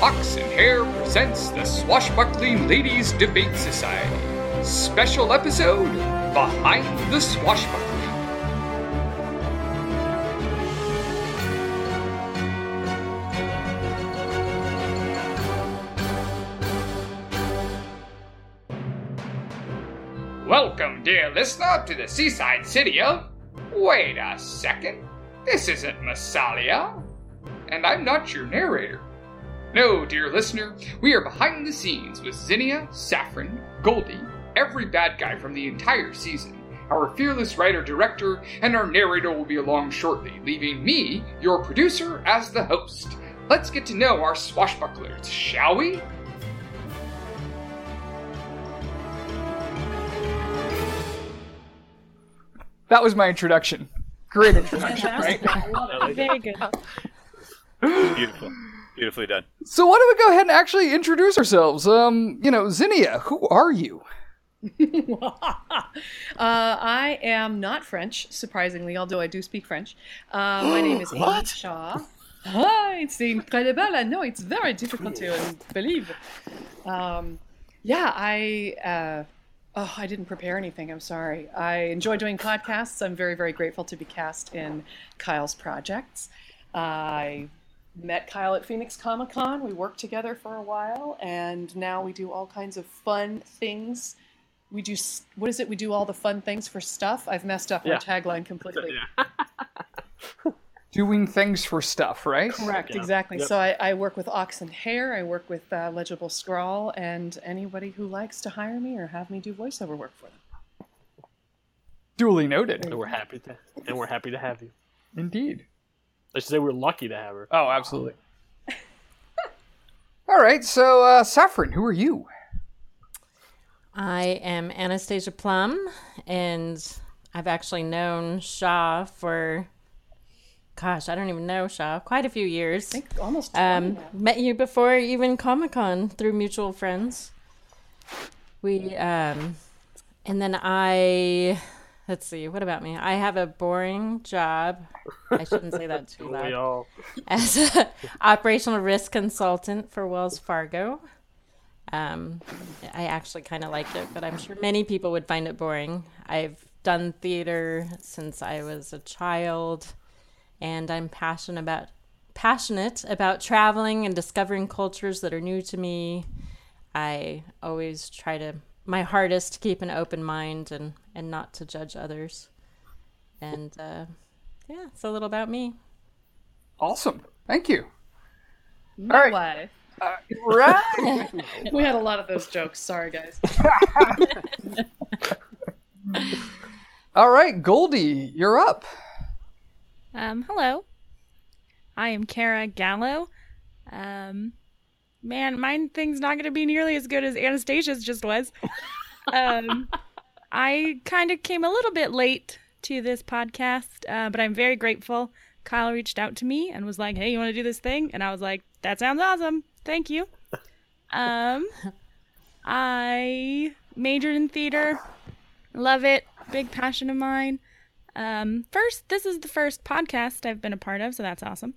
Ox and Hare presents the Swashbuckling Ladies Debate Society. Special episode Behind the Swashbuckling. Welcome, dear listener, to the seaside city of. Wait a second. This isn't Massalia. And I'm not your narrator. No, dear listener, we are behind the scenes with Zinnia, Saffron, Goldie, every bad guy from the entire season. Our fearless writer director and our narrator will be along shortly, leaving me, your producer, as the host. Let's get to know our swashbucklers, shall we? That was my introduction. Great introduction, right? Very good. Beautiful. Beautifully done. So why don't we go ahead and actually introduce ourselves? Um, you know, Zinnia, who are you? uh, I am not French, surprisingly, although I do speak French. Uh, my name is Amy Shaw. Ah, it's incredible. I know it's very difficult to believe. Um, yeah, I. Uh, oh, I didn't prepare anything. I'm sorry. I enjoy doing podcasts. I'm very, very grateful to be cast in Kyle's projects. I met Kyle at Phoenix Comic Con. We worked together for a while, and now we do all kinds of fun things. We do what is it? We do all the fun things for stuff. I've messed up Yeah. my tagline completely. Doing things for stuff, right? Correct, Yeah. exactly. Yep. So I, I work with Ox and Hare. I work with uh, Legible Scrawl, and anybody who likes to hire me or have me do voiceover work for them. Duly noted. And we're happy to and we're happy to have you. Indeed. I should say we're lucky to have her. Oh, absolutely. All right, so uh, Saffron, who are you? I am Anastasia Plum, and I've actually known Shaw for, gosh, I don't even know Shaw, quite a few years. I think almost 20 Um, now. met you before even Comic Con through mutual friends. We, um, and then I, let's see, what about me? I have a boring job. I shouldn't say that too loud. We all As an operational risk consultant for Wells Fargo. Um, I actually kind of like it, but I'm sure many people would find it boring. I've done theater since I was a child, and I'm passionate about passionate about traveling and discovering cultures that are new to me. I always try to my hardest to keep an open mind and and not to judge others. And uh, yeah, it's a little about me. Awesome. Thank you. No all right. way. Right. We had a lot of those jokes. Sorry, guys. All right, Goldie, you're up. Um, hello. I am Kara Gallo. Um, man, mine thing's not going to be nearly as good as Anastasia's just was. Um, I kind of came a little bit late to this podcast, uh, but I'm very grateful. Kyle reached out to me and was like, "Hey, you want to do this thing?" And I was like, "That sounds awesome. Thank you." Um, I majored in theater. Love it. Big passion of mine. Um, first, this is the first podcast I've been a part of, so that's awesome.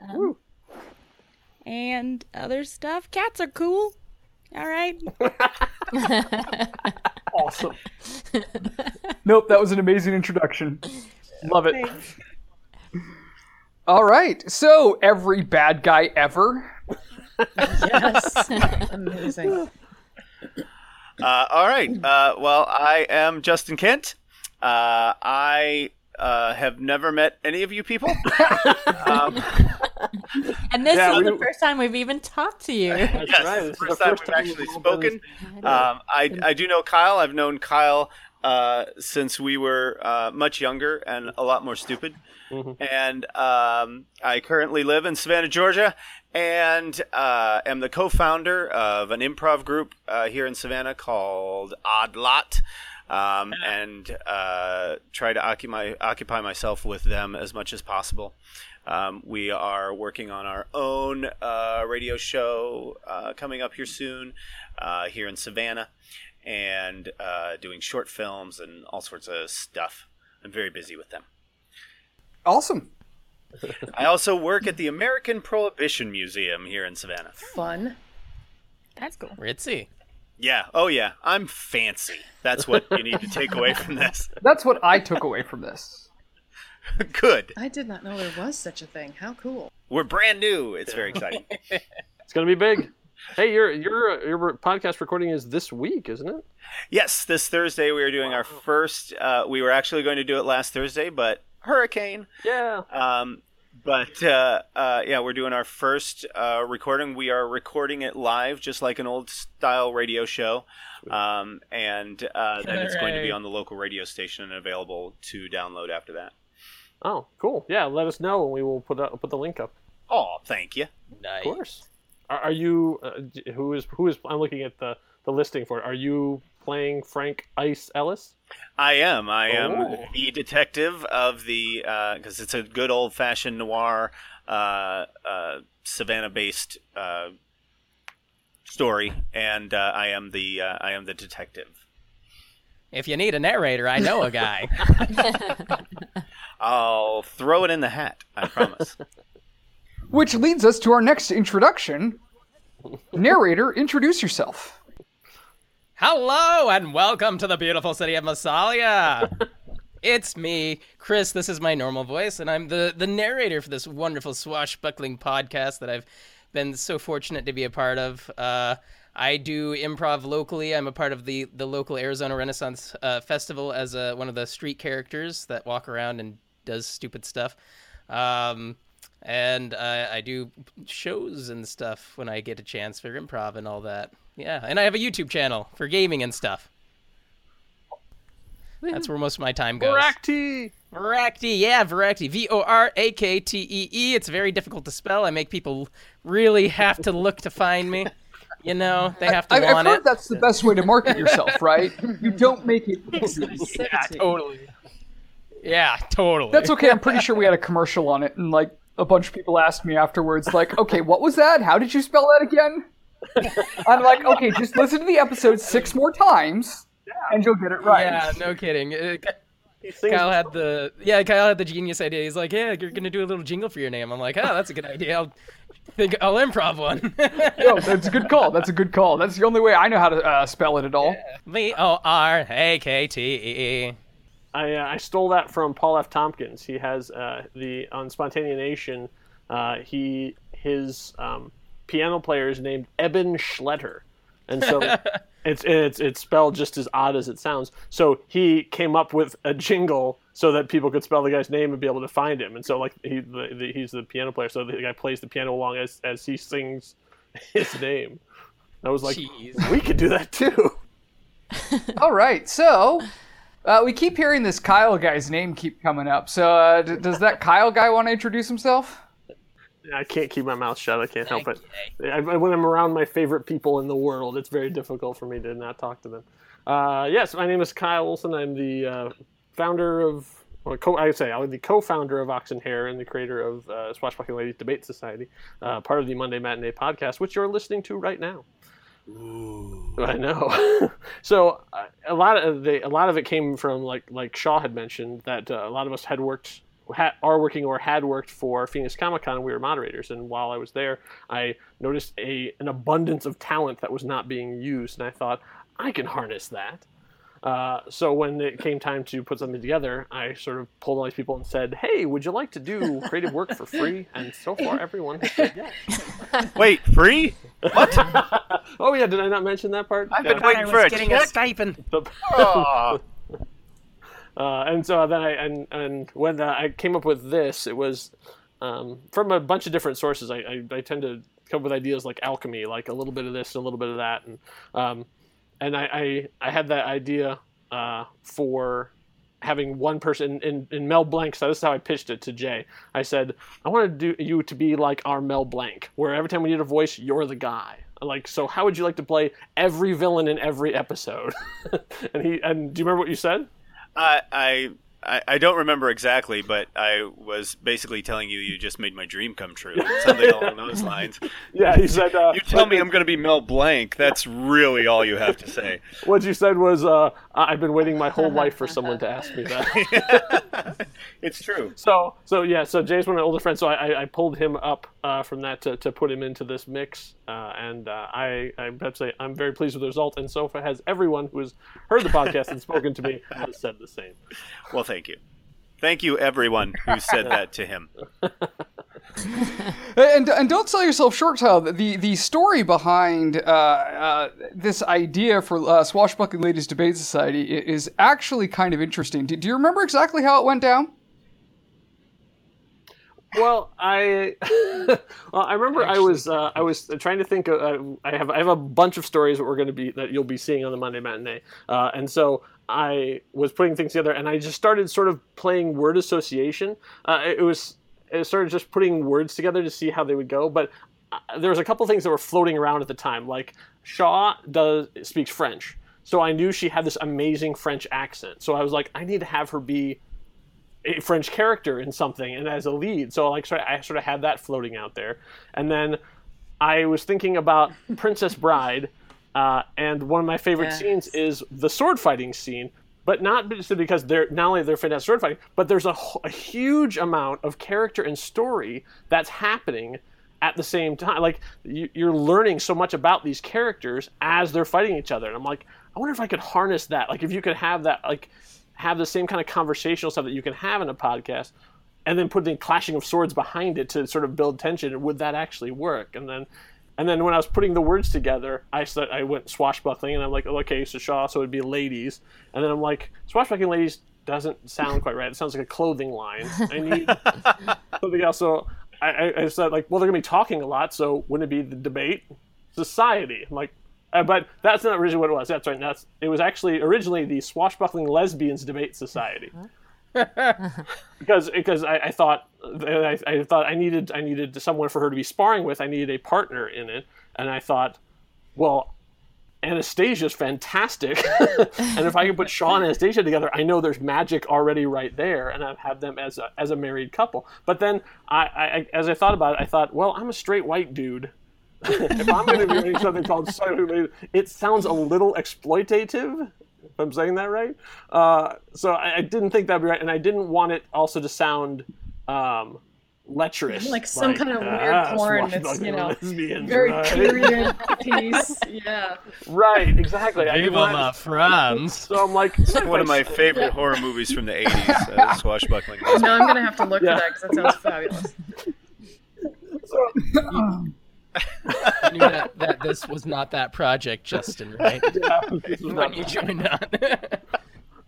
Um, and other stuff. Cats are cool. All right. Awesome. nope, that was an amazing introduction. Love it. Thanks. All right, so every bad guy ever. Yes. Amazing. Uh, all right. Uh, well, I am Justin Kent. Uh, I uh, have never met any of you people. um, And this Yeah, is the first time we've even talked to you. That's yes, right. it's This the is first time we've actually we've all been- spoken. Um, I, I do know Kyle. I've known Kyle uh, since we were uh, much younger and a lot more stupid. And um, I currently live in Savannah, Georgia, and uh, am the co-founder of an improv group uh, here in Savannah called Odd Lot. Um, and uh, try to occupy occupy myself with them as much as possible. Um, we are working on our own uh, radio show uh, coming up here soon, uh, here in Savannah, and uh, doing short films and all sorts of stuff. I'm very busy with them. Awesome. I also work at the American Prohibition Museum here in Savannah. Fun. That's cool. Ritzy. Yeah. Oh, yeah. I'm fancy. That's what you need to take away from this. That's what I took away from this. Good. I did not know there was such a thing. How cool. We're brand new. It's very exciting. It's gonna be big. Hey, your your your podcast recording is this week, isn't it? yes, this Thursday we are doing our first. Uh, we were actually going to do it last Thursday, but hurricane. Yeah. Um, but uh, uh, yeah, we're doing our first uh, recording. We are recording it live, just like an old style radio show, um, and uh, then it's going to be on the local radio station and available to download after that. Oh, cool. Yeah, let us know and we will put up, put the link up. Oh, thank you. Nice. Of course. Are, are you? Uh, who is who is? I'm looking at the the listing for it. Are you playing Frank Ice Ellis? I am. I am Oh. the detective of the because it's a good old fashioned noir uh, uh, Savannah based uh, story, and uh, I am the uh, I am the detective. If you need a narrator, I know a guy. I'll throw it in the hat. I promise. Which leads us to our next introduction. Narrator, introduce yourself. Hello and welcome to the beautiful city of Massalia. it's me, Chris. This is my normal voice, and I'm the the narrator for this wonderful swashbuckling podcast that I've been so fortunate to be a part of. Uh, I do improv locally. I'm a part of the the local Arizona Renaissance uh, Festival as a, one of the street characters that walk around and does stupid stuff. Um, and uh, I do shows and stuff when I get a chance for improv and all that. Yeah, and I have a YouTube channel for gaming and stuff. That's where most of my time goes. Correcty. Voraktee, yeah, Voraktee. V O R A K T E E. It's very difficult to spell. I make people really have to look to find me. You know, they have to I, I've heard it. that's the best way to market yourself, right? You don't make it easy. Yeah, totally. Yeah, totally. That's okay. I'm pretty sure we had a commercial on it, and like a bunch of people asked me afterwards, like, "Okay, what was that? How did you spell that again?" I'm like, "Okay, just listen to the episode six more times, and you'll get it right." Yeah, no kidding. Uh, Kyle had the yeah. Kyle had the genius idea. He's like, yeah, you're gonna do a little jingle for your name. I'm like, oh, that's a good idea. I'll think I'll improv one. No, that's a good call. That's a good call. That's the only way I know how to uh, spell it at all. V O R A K T E E. I, uh, I stole that from Paul F. Tompkins. He has uh, the on Spontaneanation. Uh, he his um, piano player is named Eben Schletter, and so it's it's it's spelled just as odd as it sounds. So he came up with a jingle so that people could spell the guy's name and be able to find him. And so like he the, the, he's the piano player, so the guy plays the piano along as as he sings his name. I was like, Jeez. we could do that too. All right, so uh, we keep hearing this Kyle guy's name keep coming up. So uh, d- does that Kyle guy want to introduce himself? I can't keep my mouth shut. I can't help it. I, when I'm around my favorite people in the world, it's very difficult for me to not talk to them. Uh, yes, my name is Kyle Olson. I'm the uh, founder of, or co- I would say, I'm the co-founder of Ox and Hare and the creator of uh, Swashbuckling Ladies Debate Society, uh, part of the Monday Matinee podcast, which you're listening to right now. I know. so uh, a lot of the, a lot of it came from like like Shaw had mentioned that uh, a lot of us had worked ha- are working or had worked for Phoenix Comic Con and we were moderators and while I was there I noticed a an abundance of talent that was not being used and I thought I can harness that. Uh, so when it came time to put something together, I sort of pulled all these people and said, "Hey, would you like to do creative work for free?" And so far, everyone has said yes. Wait, free? What? oh yeah, did I not mention that part? I've been Yeah. waiting for a getting a check. stipend. Oh. Uh, and so then I and and when I came up with this, it was um, from a bunch of different sources. I, I, I tend to come up with ideas like alchemy, like a little bit of this and a little bit of that, and um, and I, I I had that idea uh, for having one person in, in Mel Blanc. So this is how I pitched it to Jay. I said I want to do you to be like our Mel Blanc, where every time we need a voice, you're the guy. Like so, how would you like to play every villain in every episode? and he and do you remember what you said? I, I I, I don't remember exactly, but I was basically telling you you just made my dream come true. Something along those lines. Yeah, he said. Uh, You tell me I'm going to be Mel Blanc. That's really all you have to say. what you said was, uh, "I've been waiting my whole life for someone to ask me that." It's true. so, so yeah, so Jay's one of my older friends. So I, I, pulled him up uh, from that to, to put him into this mix, uh, and uh, I I have to say I'm very pleased with the result. And so far, has everyone who has heard the podcast and spoken to me has said the same. Well, thank you. Thank you, everyone who said that to him. And, and don't sell yourself short, Kyle. The the story behind uh, uh, this idea for uh, Swashbuckling Ladies Debate Society is actually kind of interesting. Do, do you remember exactly how it went down? Well, I well, I remember I was uh, I was trying to think. Of, uh, I have I have a bunch of stories that we're going to be that you'll be seeing on the Monday matinee, uh, and so I was putting things together, and I just started sort of playing word association. Uh, it was it started just putting words together to see how they would go, but. Uh, there was a couple things that were floating around at the time, like Shaw does speaks French, so I knew she had this amazing French accent. So I was like, I need to have her be a French character in something and as a lead. So like I sort of had that floating out there, and then I was thinking about Princess Bride, uh, and one of my favorite Yes. scenes is the sword fighting scene. But not just because they're not only they're fantastic sword fighting, but there's a, a huge amount of character and story that's happening at the same time. Like you, you're learning so much about these characters as they're fighting each other, and I'm like, I wonder if I could harness that. Like if you could have that, like have the same kind of conversational stuff that you can have in a podcast, and then put the clashing of swords behind it to sort of build tension. Would that actually work? And then, and then when I was putting the words together, I said I went swashbuckling, and I'm like, oh, okay, so Shaw, so it'd be ladies, and then I'm like, swashbuckling ladies doesn't sound quite right. It sounds like a clothing line. I need something else. So I, I, I said like, well, they're gonna be talking a lot, so wouldn't it be the debate society? I'm like. Uh, but that's not originally what it was. That's right. That's it was actually originally the Swashbuckling Lesbians Debate Society because because I, I thought I, I thought I needed I needed someone for her to be sparring with. I needed a partner in it, and I thought, well, Anastasia's fantastic, and if I can put Sean and Anastasia together, I know there's magic already right there, and I've them as a as a married couple. But then I, I as I thought about it, I thought, well, I'm a straight white dude. if I'm going to be doing something called it sounds a little exploitative if I'm saying that right. Uh, so I, I didn't think that'd be right, and I didn't want it also to sound um, lecherous, Like some kind of weird "Ah, porn that's, you know, lesbians," Very right? period piece. Yeah. Right, exactly. I didn't Viva want- la So I'm like, One of my favorite horror movies from the 80s, uh, Swashbuckling. No, I'm gonna have to look Yeah. for that because that sounds fabulous. I knew that, that this was not that project, Justin, right? was when you joined on.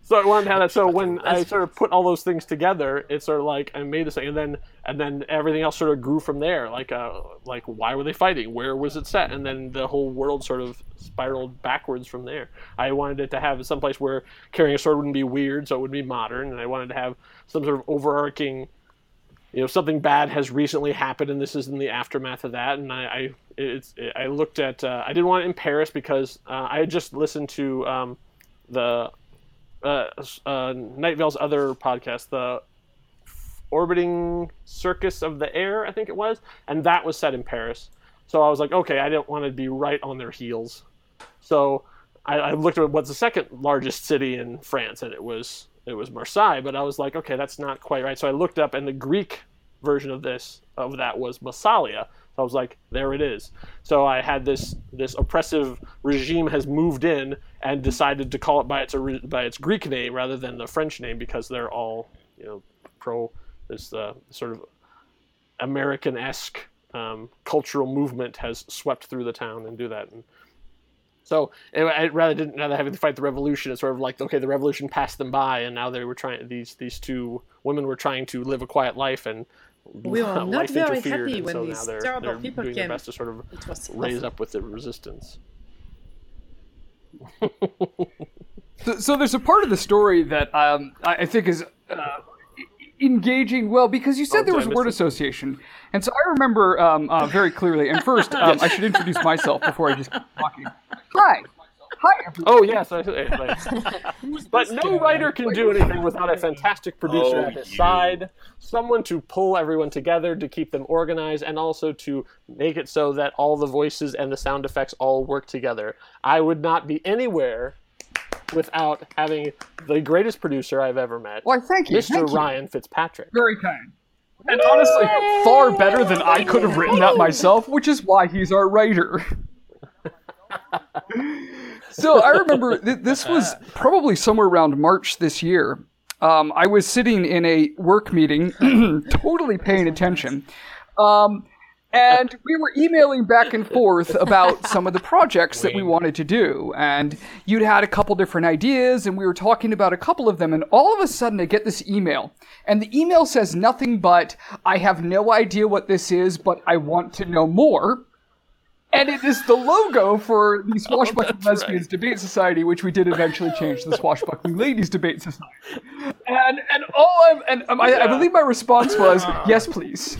So I wanted to have that. So when I sort of put all those things together, it's sort of like I made this thing, and then and then everything else sort of grew from there. Like uh, like why were they fighting? Where was it set? And then the whole world sort of spiraled backwards from there. I wanted it to have some place where carrying a sword wouldn't be weird, so it would be modern, and I wanted to have some sort of overarching. You know, something bad has recently happened, and this is in the aftermath of that. And I, I it's, I looked at. Uh, I didn't want it in Paris because uh, I had just listened to um, the uh, uh, Night Vale's other podcast, the Orbiting Circus of the Air, I think it was, and that was set in Paris. So I was like, okay, I didn't want to be right on their heels. So I, I looked at what's the second largest city in France, and it was it was Marseille. But I was like, okay, that's not quite right. So I looked up, and the Greek version of this of that was Massalia. So I was like, there it is. So I had this this oppressive regime has moved in and decided to call it by its by its Greek name rather than the French name because they're all you know pro this uh, sort of American esque um, cultural movement has swept through the town and do that. And so anyway, I rather didn't rather having to fight the revolution. It's sort of like okay, the revolution passed them by, and now they were trying these these two women were trying to live a quiet life and. We were not life very interfered, happy and when so these now they're, terrible they're people doing their came. best to sort of It was raise awful. up with the resistance. So, so there's a part of the story that um, I, I think is uh, engaging well because you said Oh, there was word association, and so I remember um, uh, very clearly. And first, um, I should introduce myself before I just keep talking. Hi, Hi, everyone. Oh yes, I, like, but no writer can do anything without a fantastic producer Oh, at his you. side, someone to pull everyone together to keep them organized, and also to make it so that all the voices and the sound effects all work together. I would not be anywhere without having the greatest producer I've ever met, Why, thank you. Mr. thank you. Ryan Fitzpatrick. Very kind. And honestly, far better than I could have written that myself, which is why he's our writer. so I remember th- this was probably somewhere around March this year. Um, I was sitting in a work meeting, totally paying attention. Um, and we were emailing back and forth about some of the projects that we wanted to do. And you'd had a couple different ideas, and we were talking about a couple of them. And all of a sudden, I get this email. And the email says nothing but, I have no idea what this is, but I want to know more. And it is the logo for the Swashbuckling Lesbians Debate Society, which we did eventually change to the Swashbuckling Ladies Debate Society. And and all I'm, and um, I, I believe my response was, yes, please.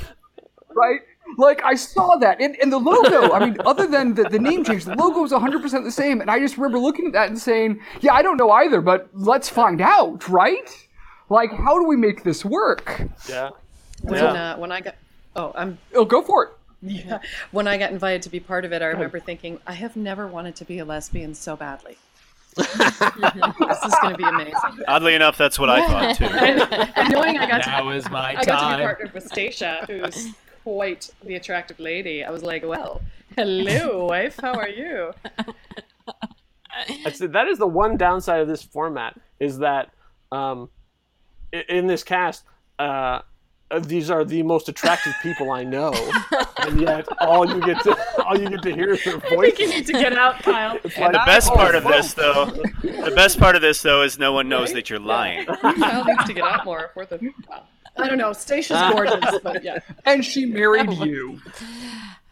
Right? Like I saw that, and, and the logo. I mean, other than the, the name change, the logo was 100 percent the same. And I just remember looking at that and saying, "Yeah, I don't know either, but let's find out, right? Like, how do we make this work? Yeah. When Yeah. uh, when I got oh I'm Oh, go for it. yeah when I got invited to be part of it, I remember thinking I have never wanted to be a lesbian so badly. this is going to be amazing. Oddly enough, that's what I thought too. And, and knowing I got to Now is my I got to be time. partnered with Stacia, who's quite the attractive lady. I was like, well, hello, wife, how are you? I'd that is the one downside of this format is that um, in this cast, uh, uh, these are the most attractive people I know, and yet all you get to all you get to hear is their voice. I think you need to get out, Kyle. It's like, The best oh, part of whoa. this, though, the best part of this, though, is no one knows that you're lying. Kyle needs to get out more. For the, I don't know. Stacia's gorgeous, but yeah. And she married you.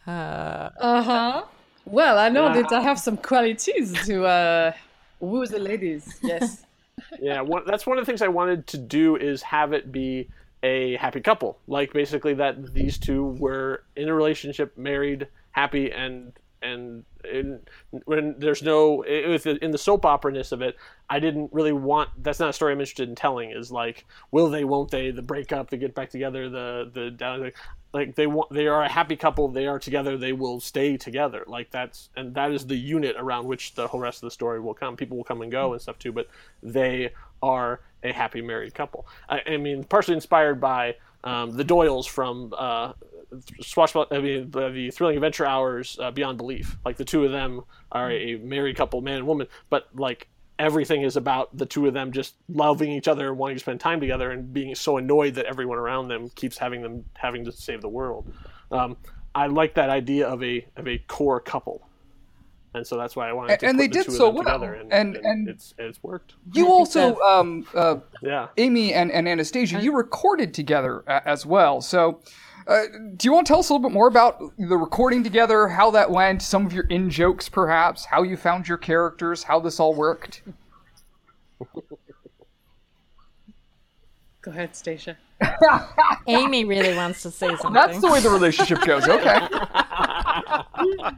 Uh huh. Well, I know that I have some qualities to uh, woo the ladies. Yes. yeah, one, that's one of the things I wanted to do is have it be a happy couple, like basically that these two were in a relationship, married, happy, and and in, when there's no the, in the soap opera ness of it, I didn't really want. That's not a story I'm interested in telling. Is like, will they, won't they, the breakup, they get back together, the the down. Like they want, they are a happy couple. They are together. They will stay together. Like that's and that is the unit around which the whole rest of the story will come. People will come and go and stuff too, but they are a happy married couple. I, I mean, partially inspired by um, the Doyles from uh, Swashbuck. I mean, the, the Thrilling Adventure Hours uh, Beyond Belief. Like the two of them are a married couple, man and woman, but like everything is about the two of them just loving each other and wanting to spend time together and being so annoyed that everyone around them keeps having them having to save the world. Um, I like that idea of a of a core couple. And so that's why I wanted to And put they the did two of so them well. together, and, And- and, and- it's it's worked. You also, um, uh, Yeah. Amy and, and Anastasia, you recorded together as well. So, uh, do you want to tell us a little bit more about the recording together, how that went, some of your in jokes, perhaps, how you found your characters, how this all worked? Go ahead, Stacia. Amy really wants to say something. That's the way the relationship goes. Okay.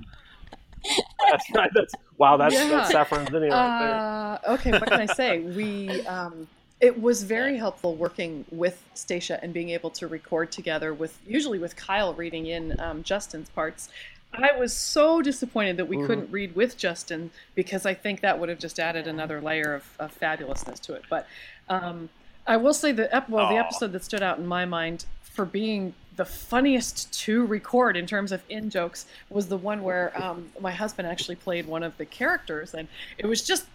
That's right. That's wow. That's Yeah. that's Saffron right. Uh, okay, what can I say? We um, it was very helpful working with Stacia and being able to record together with usually with Kyle reading in um, Justin's parts. I was so disappointed that we couldn't read with Justin because I think that would have just added another layer of, of fabulousness to it. But um, I will say the ep- well, the episode that stood out in my mind for being the funniest to record in terms of in jokes was the one where um, my husband actually played one of the characters, and it was just.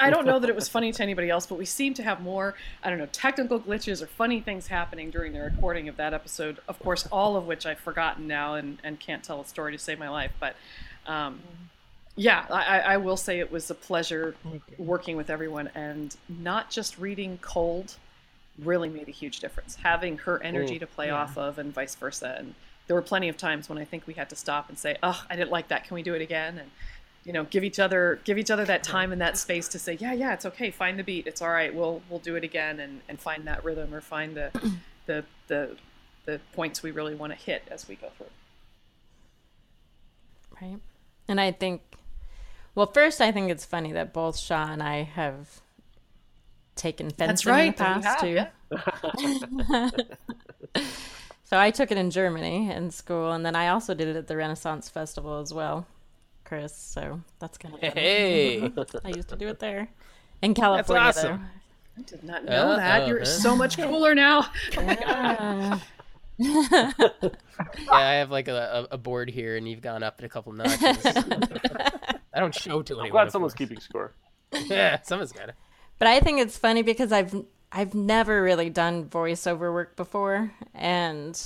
I- don't know that it was funny to anybody else, but we seemed to have more, I don't know, technical glitches or funny things happening during the recording of that episode. Of course, all of which I've forgotten now and, and can't tell a story to save my life. But um, yeah, I I will say it was a pleasure working with everyone and not just reading cold really made a huge difference. Having her energy to play off of and vice versa. And there were plenty of times when I think we had to stop and say, "Oh, I didn't like that. Can we do it again?" And you know, give each other give each other that time and that space to say, "Yeah, yeah, it's okay. Find the beat. It's all right. We'll we'll do it again and and find that rhythm or find the the the the points we really want to hit as we go through." right? And I think Well, first, I think it's funny that both Shaw and I have taken fencing right, in the past have, too. so I took it in Germany in school, and then I also did it at the Renaissance Festival as well, Chris. So that's kind of funny. Hey. I used to do it there in California. awesome. I did not know Uh, that. uh, You're uh. so much cooler now. though. Yeah. Yeah, I have like a, a a board here, and you've gone up a couple notches. I don't show to anyone. Glad someone's course. keeping score. Yeah, someone's got it. But I think it's funny because I've I've never really done voiceover work before and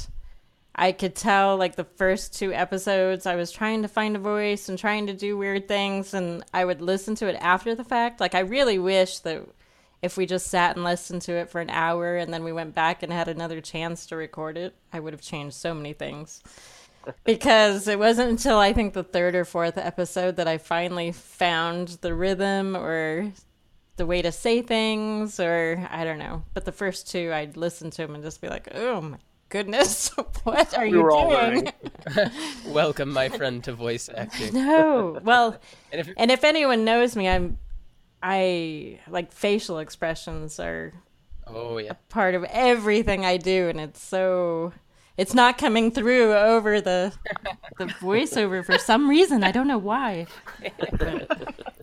I could tell like the first two episodes I was trying to find a voice and trying to do weird things and I would listen to it after the fact. Like I really wish that if we just sat and listened to it for an hour and then we went back and had another chance to record it, I would have changed so many things. because it wasn't until I think the third or fourth episode that I finally found the rhythm or the way to say things or I don't know. But the first two, I'd listen to them and just be like, "Oh my goodness, what are We you all doing?" Welcome, my friend, to voice acting. no, well, And if and if anyone knows me, I'm I like facial expressions are oh yeah, part of everything I do, and it's so it's not coming through over the the voiceover for some reason. I don't know why.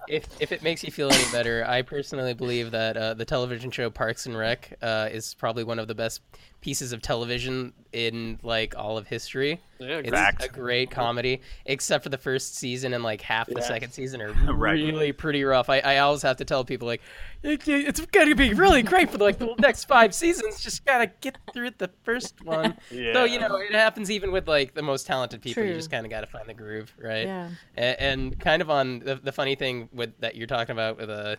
If if it makes you feel any better, I personally believe that uh, the television show Parks and Rec uh, is probably one of the best pieces of television in like all of history. Yeah, It's Fact. a great comedy, except for the first season and like half the Yeah. second season are Right. really pretty rough. I, I always have to tell people like "It- it's going to be really great for like the next five seasons. Just gotta get through the first one. So you know it happens even with like the most talented people. You just kind of gotta find the groove, right? Yeah. and, and kind of on the, the funny thing with that you're talking about with uh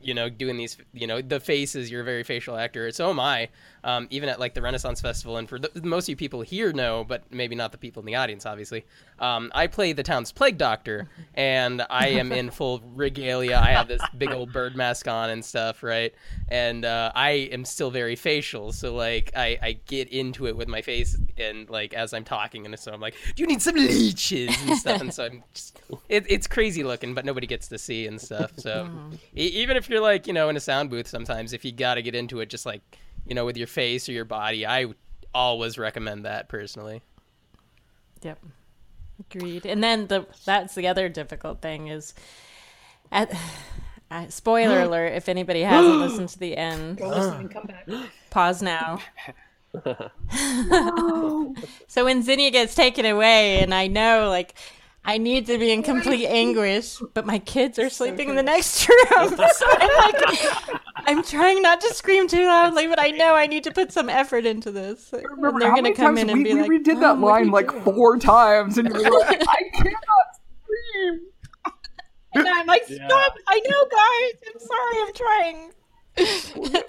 you know doing these you know the faces you're a very facial actor so am i um, even at like the renaissance festival and for the, most of you people here know but maybe not the people in the audience obviously um, i play the town's plague doctor and i am in full regalia. I have this big old bird mask on and stuff right? And uh, i am still very facial so like I, I get into it with my face and like as i'm talking and so i'm like do you need some leeches? and stuff and so i'm just it, it's crazy looking but nobody gets to see and stuff so e- even if you're like you know in a sound booth sometimes if you got to get into it just like you know with your face or your body i always recommend that personally Yep. Agreed. And then the that's the other difficult thing is at uh, spoiler alert if anybody hasn't listened to the end Go listen and come back. pause now so when zinnia gets taken away and i know like i need to be in complete anguish but my kids are sleeping in the next room so i'm like i'm trying not to scream too loudly but i know i need to put some effort into this and Remember they're how gonna many come times in and we, be we like redid that "Mom, line like doing?" four times, and you're like, I cannot scream. And I'm like, Yeah. stop! I know, guys. I'm sorry. I'm trying.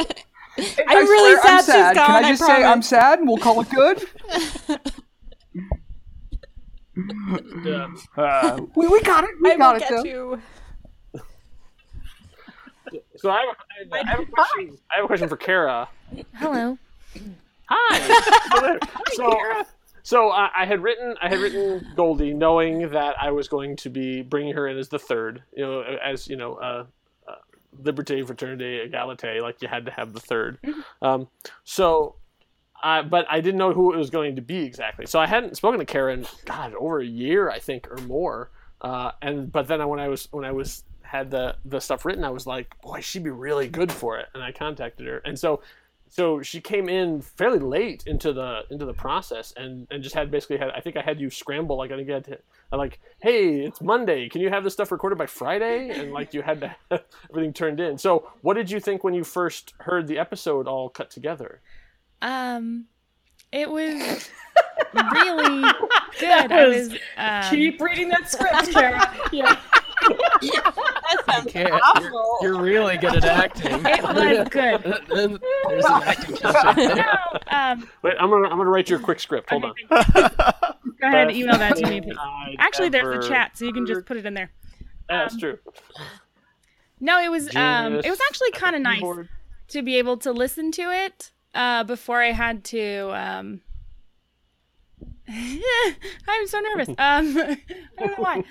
I I'm really swear, sad I'm she's gone, Can I I just say I'm sad, and we'll call it good? Yeah. Uh, we, we got it. We I got will it. get though. you. So I have, a, I have a question. I have a question for Kara. Hello. Hi. so, so I, I had written, I had written Goldie, knowing that I was going to be bringing her in as the third. You know, as you know, uh, uh, Liberté, Fraternité, Egalite. Like you had to have the 3rd Um, so, I, but I didn't know who it was going to be exactly. So I hadn't spoken to Kara in God over a year, I think, or more. Uh, and but then when I was when I was had the the stuff written, I was like, boy, she'd be really good for it. And I contacted her, and so so she came in fairly late into the into the process and and just had basically had I think I had you scramble like I think you had to I'm like hey it's Monday can you have this stuff recorded by Friday and like you had to have everything turned in so what did you think when you first heard the episode all cut together Um, it was really good. I was- was um, Keep reading that script, Kara. yeah. Can't- you're, you're really good at acting It was good. there's an acting test No, um, wait I'm gonna I'm gonna write you a quick script hold on go ahead and email that to me, please. I'd Actually, there's a chat, so you can just put it in there. that's true No, it was um, it was actually kind of nice keyboard. to be able to listen to it uh, before I had to. Um... I'm so nervous. Um, I don't know why.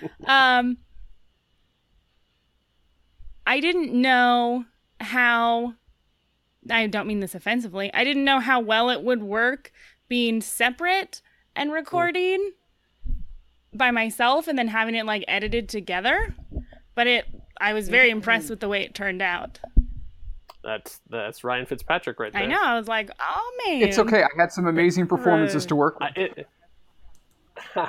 I didn't know how. I don't mean this offensively. I didn't know how well it would work being separate and recording by myself and then having it like edited together. But it, I was very mm-hmm. impressed with the way it turned out. That's that's Ryan Fitzpatrick right there. I know. I was like, oh man. It's okay. I had some amazing performances to work with. I- it,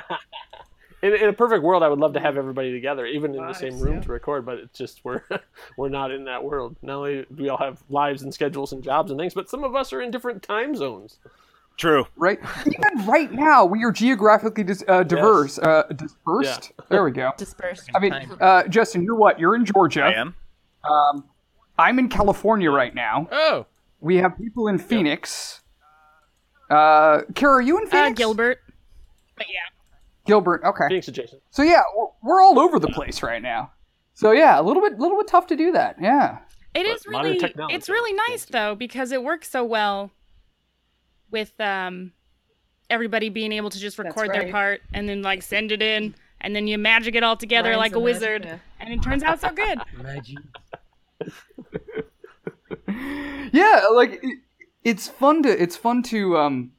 in, in a perfect world, I would love to have everybody together, even in the same room to record. But it's just we're we're not in that world. Not only do we all have lives and schedules and jobs and things, but some of us are in different time zones. True. Right? Even right now, we are geographically dis- uh, diverse. Uh, dispersed? There we go. Dispersed. I mean, uh, Justin, you're what? You're in Georgia. I am. Um, I'm in California right now. Oh, We have people in Phoenix. Uh, Kara, are you in uh, Phoenix? Gilbert. But yeah. Gilbert. Okay. Phoenix adjacent. So yeah, we're, we're all over the place right now. So yeah, a little bit, little bit tough to do that. Yeah. It is modern really it's really nice though because it works so well with um everybody being able to just record their part and then like send it in and then you magic it all together Ryan's like a magic, wizard yeah. and it turns out so good. Magic. yeah like it, it's fun to it's fun to um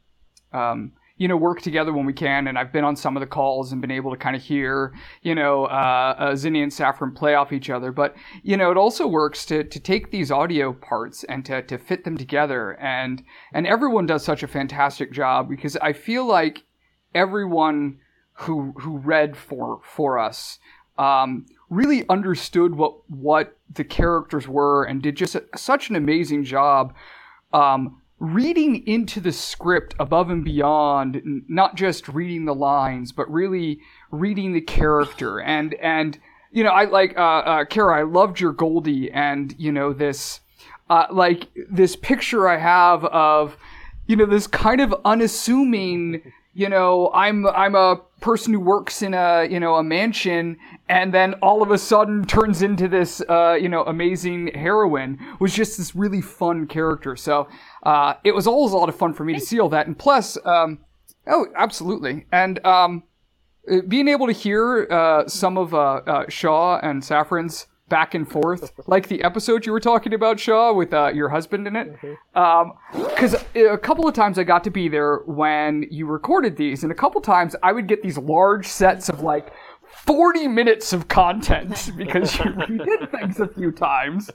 um you know work together when we can and i've been on some of the calls and been able to kind of hear you know uh, uh zinni and saffron play off each other. But you know it also works to to take these audio parts and to to fit them together. And and everyone does such a fantastic job because i feel like everyone who who read for for us um, really understood what what the characters were and did just a, such an amazing job um, reading into the script above and beyond not just reading the lines but really reading the character. And and you know I like uh, uh, Kara I loved your Goldie and you know this uh, like this picture I have of you know this kind of unassuming you know i'm i'm a person who works in a you know a mansion and then all of a sudden turns into this uh, you know amazing heroine was just this really fun character. So uh, it was always a lot of fun for me to see all that. And plus um, oh absolutely. And um, uh, being able to hear uh, some of uh, uh, Shaw and Saffron's back and forth, like the episode you were talking about, Shaw, with uh, your husband in it. Mm-hmm. Um, because uh, a couple of times I got to be there when you recorded these, and a couple of times I would get these large sets of like 40 minutes of content because you did things a few times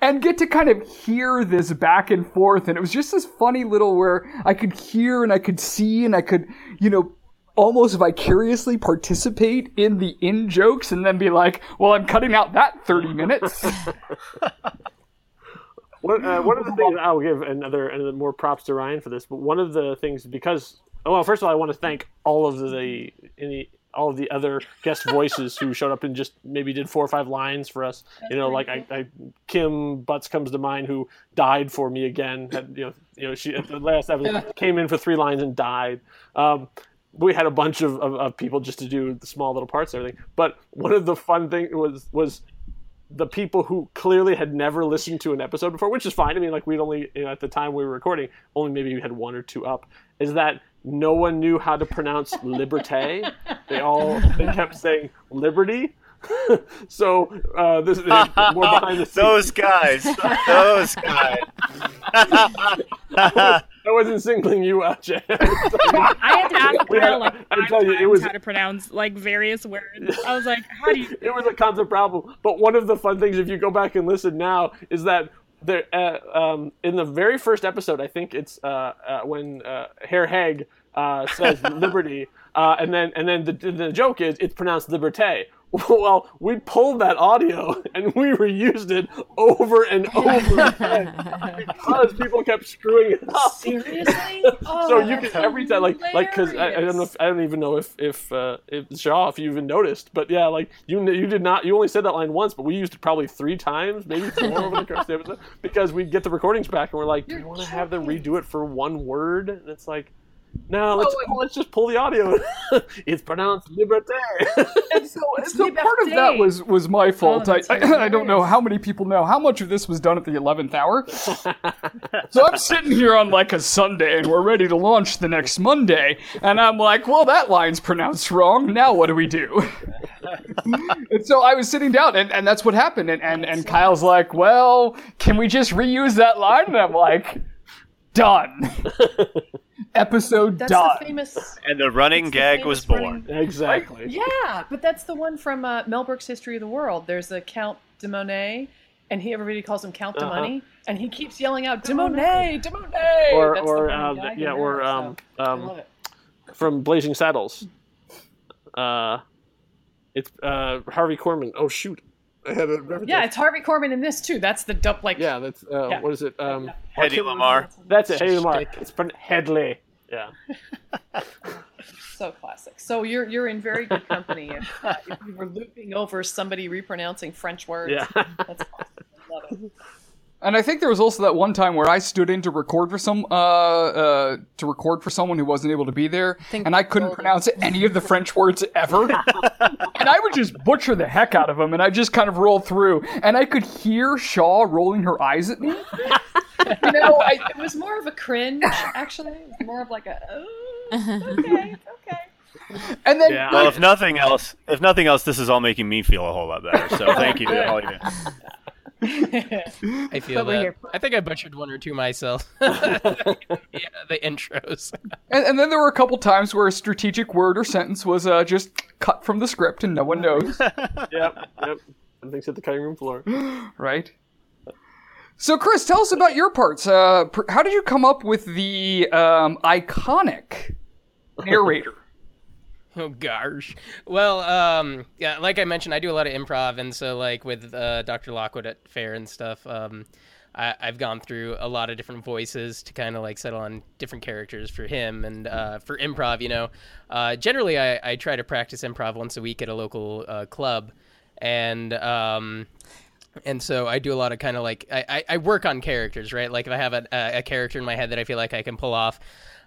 and get to kind of hear this back and forth. And it was just this funny little where I could hear and I could see and I could, you know, almost vicariously participate in the in jokes and then be like, well, I'm cutting out that 30 minutes. One, uh, one of the things I'll give another another more props to Ryan for this, but one of the things because oh, well, first of all, I want to thank all of the any all of the other guest voices who showed up and just maybe did four or five lines for us. You know, like I, I Kim Butts comes to mind who died for me again. Had, you know, you know she at the last episode came in for three lines and died. Um, we had a bunch of, of, of people just to do the small little parts and everything. But one of the fun things was was the people who clearly had never listened to an episode before, which is fine. I mean, like we'd only you know, at the time we were recording, only maybe we had one or two up. Is that no one knew how to pronounce liberté? they all they kept saying liberty. so uh, this is more behind the scenes. Those guys. Those guys. I wasn't singling you out, Jay. I had to ask We her had- like I five tell you, it was- how to pronounce like various words. I was like, how do you it was a constant problem. But one of the fun things, if you go back and listen now, is that there, uh, um, in the very first episode, I think it's uh, uh, when uh, Herr Heg uh, says liberty, uh, and then and then the, the joke is it's pronounced liberté. Well, we pulled that audio and we reused it over and over again because people kept screwing it up. seriously? Oh, so you that's can every time like like because I, I don't know if, I don't even know if if uh, if Shaw if you even noticed but yeah like you you did not you only said that line once but we used it probably three times maybe four over the course of the episode because we get the recordings back and we're like do you want to have them redo it for one word and it's like no let's let's just pull the audio it's pronounced liberté And so, and so part of that was was my fault. I, I, I don't know how many people know how much of this was done at the eleventh hour. so I'm sitting here on like a Sunday, and we're ready to launch the next Monday, and I'm like, well, that line's pronounced wrong. Now what do we do? and so I was sitting down, and, and that's what happened. And, and, and Kyle's like, well, can we just reuse that line? And I'm like, done. Episode That's done. the famous. And the running the gag was born. running- Exactly. Yeah, but that's the one from uh, Mel Brooks' History of the World. There's a Count de Monet, and he everybody calls him Count de Uh-huh. Money, and he keeps yelling out de Monet, de Monet. Or, That's or running uh, gag yeah, there, or um, I love um, from Blazing Saddles. Uh, it's uh Harvey Korman. Oh shoot, I had it. Yeah, it's Harvey Korman in this too. That's the dope. Like, yeah. That's uh, Yeah. what is it? Um, Hedy Lamar. that's it. Hey Lamar. It's pron- Headley. Yeah. so classic. So you're you're in very good company if, uh, if you were looping over somebody repronouncing French words. Yeah. That's awesome. I love it. And I think there was also that one time where I stood in to record for some uh, uh, to record for someone who wasn't able to be there, think and I couldn't Golden- pronounce any of the French words ever, and I would just butcher the heck out of them, and I just kind of roll through, and I could hear Shaw rolling her eyes at me. You know, I, it was more of a cringe. Actually, it was more of like a oh, okay, okay. And then Yeah. Well, if nothing else, if nothing else, this is all making me feel a whole lot better. So thank you to all you. I feel But that. I think I butchered one or two myself. yeah, the intros. and, and then there were a couple times where a strategic word or sentence was uh, just cut from the script, and no one knows, Yep. Yep. And things hit the cutting room floor. right? So, Chris, tell us about your parts. Uh, pr- how did you come up with the um, iconic narrator? Oh gosh. Well, um, yeah, like I mentioned, I do a lot of improv, and so like with uh, Dr. Lockwood at Fair and stuff, um, I, I've gone through a lot of different voices to kind of like settle on different characters for him, and uh, for improv, you know, uh, generally I, I try to practice improv once a week at a local uh, club, and um, and so I do a lot of kind of like I, I, I work on characters, right? Like if I have a, a character in my head that I feel like I can pull off,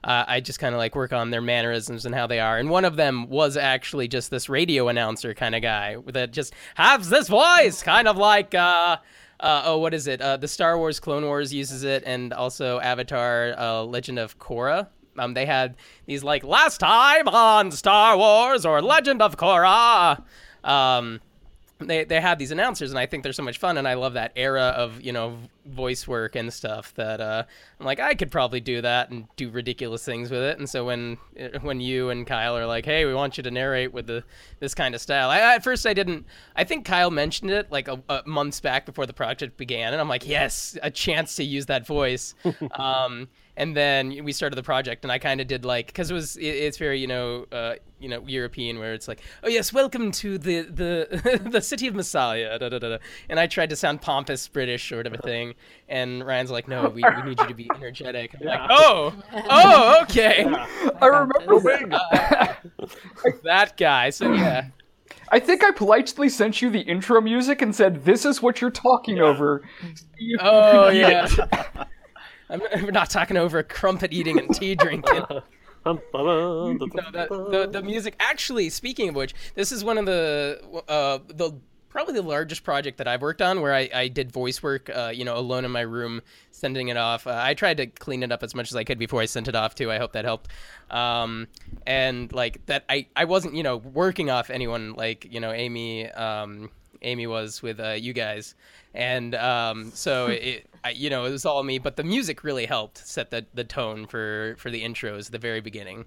uh, I just kind of like work on their mannerisms and how they are. And one of them was actually just this radio announcer kind of guy that just has this voice, kind of like uh, uh, oh, what is it? Uh, the Star Wars Clone Wars uses it, and also Avatar: uh, Legend of Korra. Um, they had these like last time on Star Wars or Legend of Korra. Um, they they have these announcers and I think they're so much fun and I love that era of you know voice work and stuff that uh, I'm like I could probably do that and do ridiculous things with it. And so when when you and Kyle are like hey we want you to narrate with the this kind of style I, at first I didn't I think Kyle mentioned it like a, a months back before the project began and I'm like yes a chance to use that voice. Um, and then we started the project and i kind of did like because it was it, it's very you know uh, you know european where it's like oh yes welcome to the the the city of massalia da, da, da, da. and i tried to sound pompous british sort of a thing and ryan's like no we, we need you to be energetic. I'm like oh oh okay. I remember that. that guy so yeah. I think I politely sent you the intro music and said, "This is what you're talking over." oh yeah I'm, we're not talking over crumpet eating and tea drinking No, that, the the music. Actually, speaking of which, this is one of the uh the probably the largest project that I've worked on where I, I did voice work, uh, you know, alone in my room, sending it off. Uh, I tried to clean it up as much as I could before I sent it off too. I hope that helped. Um, and like that, I I wasn't you know working off anyone like you know Amy um Amy was with uh, you guys, and um so it. I, you know, it was all me, but the music really helped set the, the tone for, for the intros at the very beginning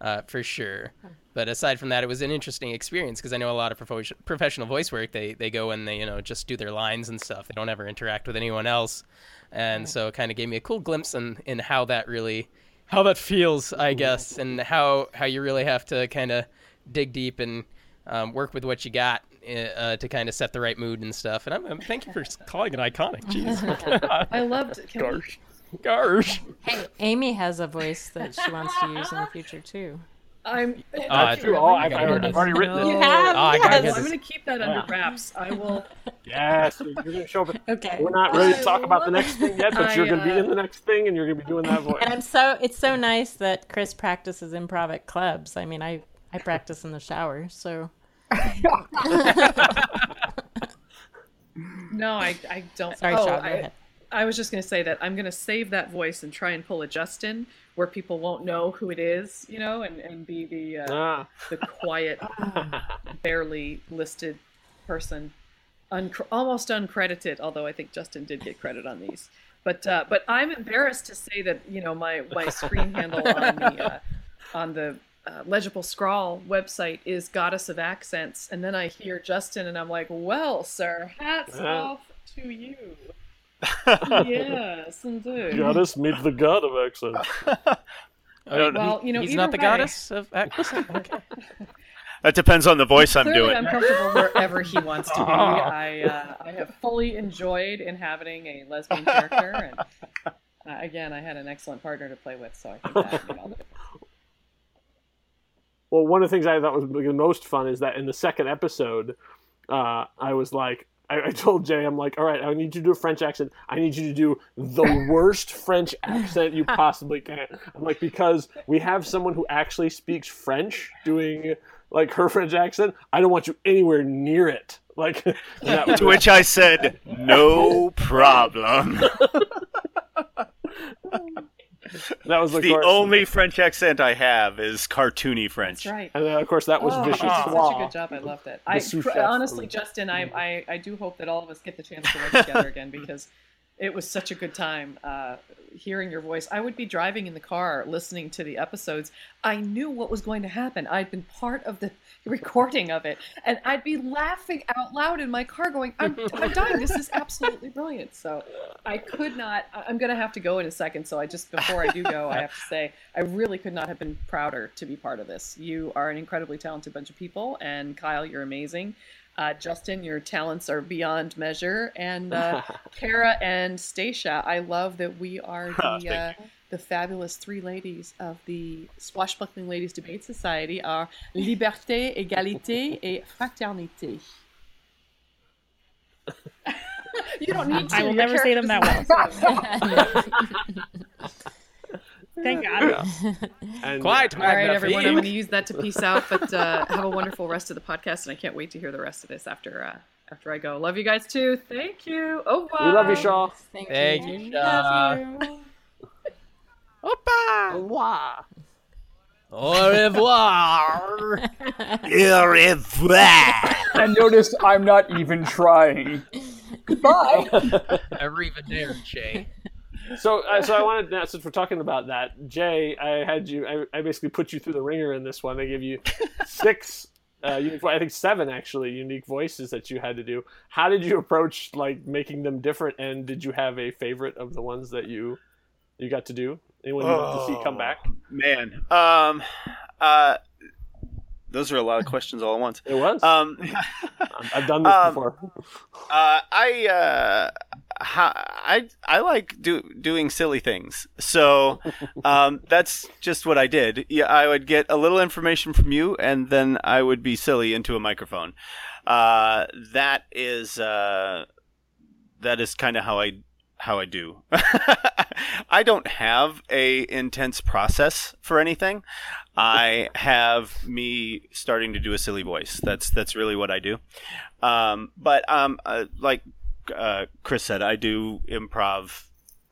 uh, for sure. But aside from that, it was an interesting experience because I know a lot of profo- professional voice work. They they go and they you know just do their lines and stuff. They don't ever interact with anyone else, and so it kind of gave me a cool glimpse in in how that really how that feels, I guess, and how how you really have to kind of dig deep and um, work with what you got. Uh, to kind of set the right mood and stuff, and I'm, I'm thank you for calling it iconic. Jeez, I loved. Can we- gosh, gosh. Hey, Amy has a voice that she wants to use in the future too. I'm. Uh, True. Oh, I've, gotta I've, hear I've already written No. it. You have? Oh, I gotta yes. I'm going to keep that under wraps. I will. Yes, you're going to show up. Okay. We're not ready to talk about the next thing yet, but I, you're going to be uh, in the next thing, and you're going to be doing that voice. And I'm so it's so nice that Chris practices improv at clubs. I mean, I I practice in the shower, so No, I, I don't. sorry, oh, Shaw, go I, ahead. I was just going to say that I'm going to save that voice and try and pull a Justin where people won't know who it is, you know, and, and be the uh, Ah. the quiet, barely listed person, uncr- almost uncredited. Although I think Justin did get credit on these. But uh, but I'm embarrassed to say that you know my my screen handle on the uh, on the uh, legible scrawl website is goddess of accents, and then I hear Justin, and I'm like, well, sir, hats Yeah. off to you. yes, indeed. Goddess meet the god of accent. Oh, Well, you know, he's not the way- goddess of accents Okay. That depends on the voice I'm doing. I'm comfortable wherever he wants to be. I uh, I have fully enjoyed inhabiting a lesbian character, and uh, again, I had an excellent partner to play with, so I think that made all the difference. Well, one of the things I thought was the most fun is that in the second episode, uh, I was like, I, I told Jay, I'm like, all right, I need you to do a French accent. I need you to do the worst French accent you possibly can. I'm like, because we have someone who actually speaks French doing like her French accent. I don't want you anywhere near it. Like, that, to which I said, "No problem." that was of the only French accent I have is cartoony French. That's right. and then of course that was Oh, Vicious you did such a good job. I loved it. I sous pr- chef honestly, Justin, I, I I do hope that all of us get the chance to work together again because it was such a good time uh, hearing your voice. I would be driving in the car listening to the episodes. I knew what was going to happen. I'd been part of the recording of it, and I'd be laughing out loud in my car, going, "I'm, I'm dying! This is absolutely brilliant!" So I could not. I'm going to have to go in a second. So I just before I do go, I have to say I really could not have been prouder to be part of this. You are an incredibly talented bunch of people, and Kyle, you're amazing. Uh, Justin, your talents are beyond measure, and uh, Kara and Stacia, I love that we are the uh, the fabulous three ladies of the Swashbuckling Ladies Debate Society are liberté, égalité, et fraternité. you don't need to. I will never say them that character's- Thank God. And, Quite All right, everyone. I'm going to use that to peace out, but uh, have a wonderful rest of the podcast, and I can't wait to hear the rest of this after uh, after I go. Love you guys too. Thank you. Oh, We love you, Shaw. Thank, Thank you. you, Shaw. you. Opa! Wow. Au revoir. Au revoir. And notice I'm not even trying. Goodbye. Arrivederci. So, uh, so I wanted now, since we're talking about that, Jay, I had you. I, I basically put you through the ringer in this one. I gave you six, uh, unique, I think seven actually unique voices that you had to do. How did you approach like making them different? And did you have a favorite of the ones that you you got to do? Anyone you want to see come back? Man, um, uh, those are a lot of questions all at once. It was. Um, I've done this um, before. Uh, I uh, I I like do, doing silly things. So um, that's just what I did. Yeah, I would get a little information from you, and then I would be silly into a microphone. Uh, that is uh, that is kind of how I how I do. I don't have a intense process for anything. I have me starting to do a silly voice. That's that's really what I do. Um, but um, uh, like uh, Chris said, I do improv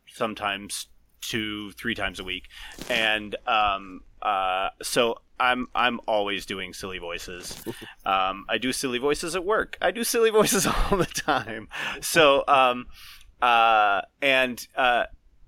sometimes two, three times a week, and um, uh, so I'm I'm always doing silly voices. Um, I do silly voices at work. I do silly voices all the time. So um, uh, and uh,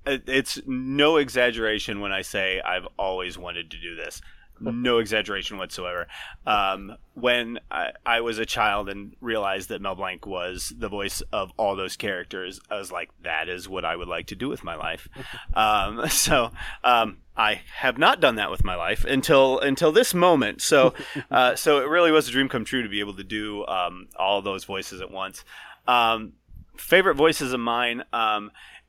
it's no exaggeration when I say I've always wanted to do this. No exaggeration whatsoever. Um, when I, I was a child and realized that Mel Blanc was the voice of all those characters, I was like, that is what I would like to do with my life. Um, so um, I have not done that with my life until until this moment. So uh, so it really was a dream come true to be able to do um, all those voices at once. Um, favorite voices of mine.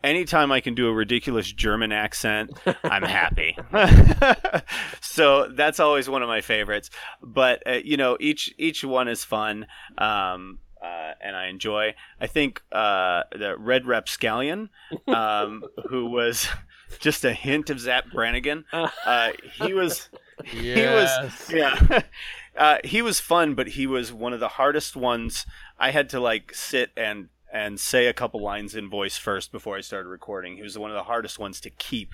Anytime I can do a ridiculous German accent, I'm happy. so that's always one of my favorites. But uh, you know, each each one is fun, um, uh, and I enjoy. I think uh, the Red Rapscallion, um, who was just a hint of Zapp Brannigan, uh, he was Yes. He was, yeah. Uh, he was fun, but he was one of the hardest ones. I had to like sit and and say a couple lines in voice first before I started recording. He was one of the hardest ones to keep,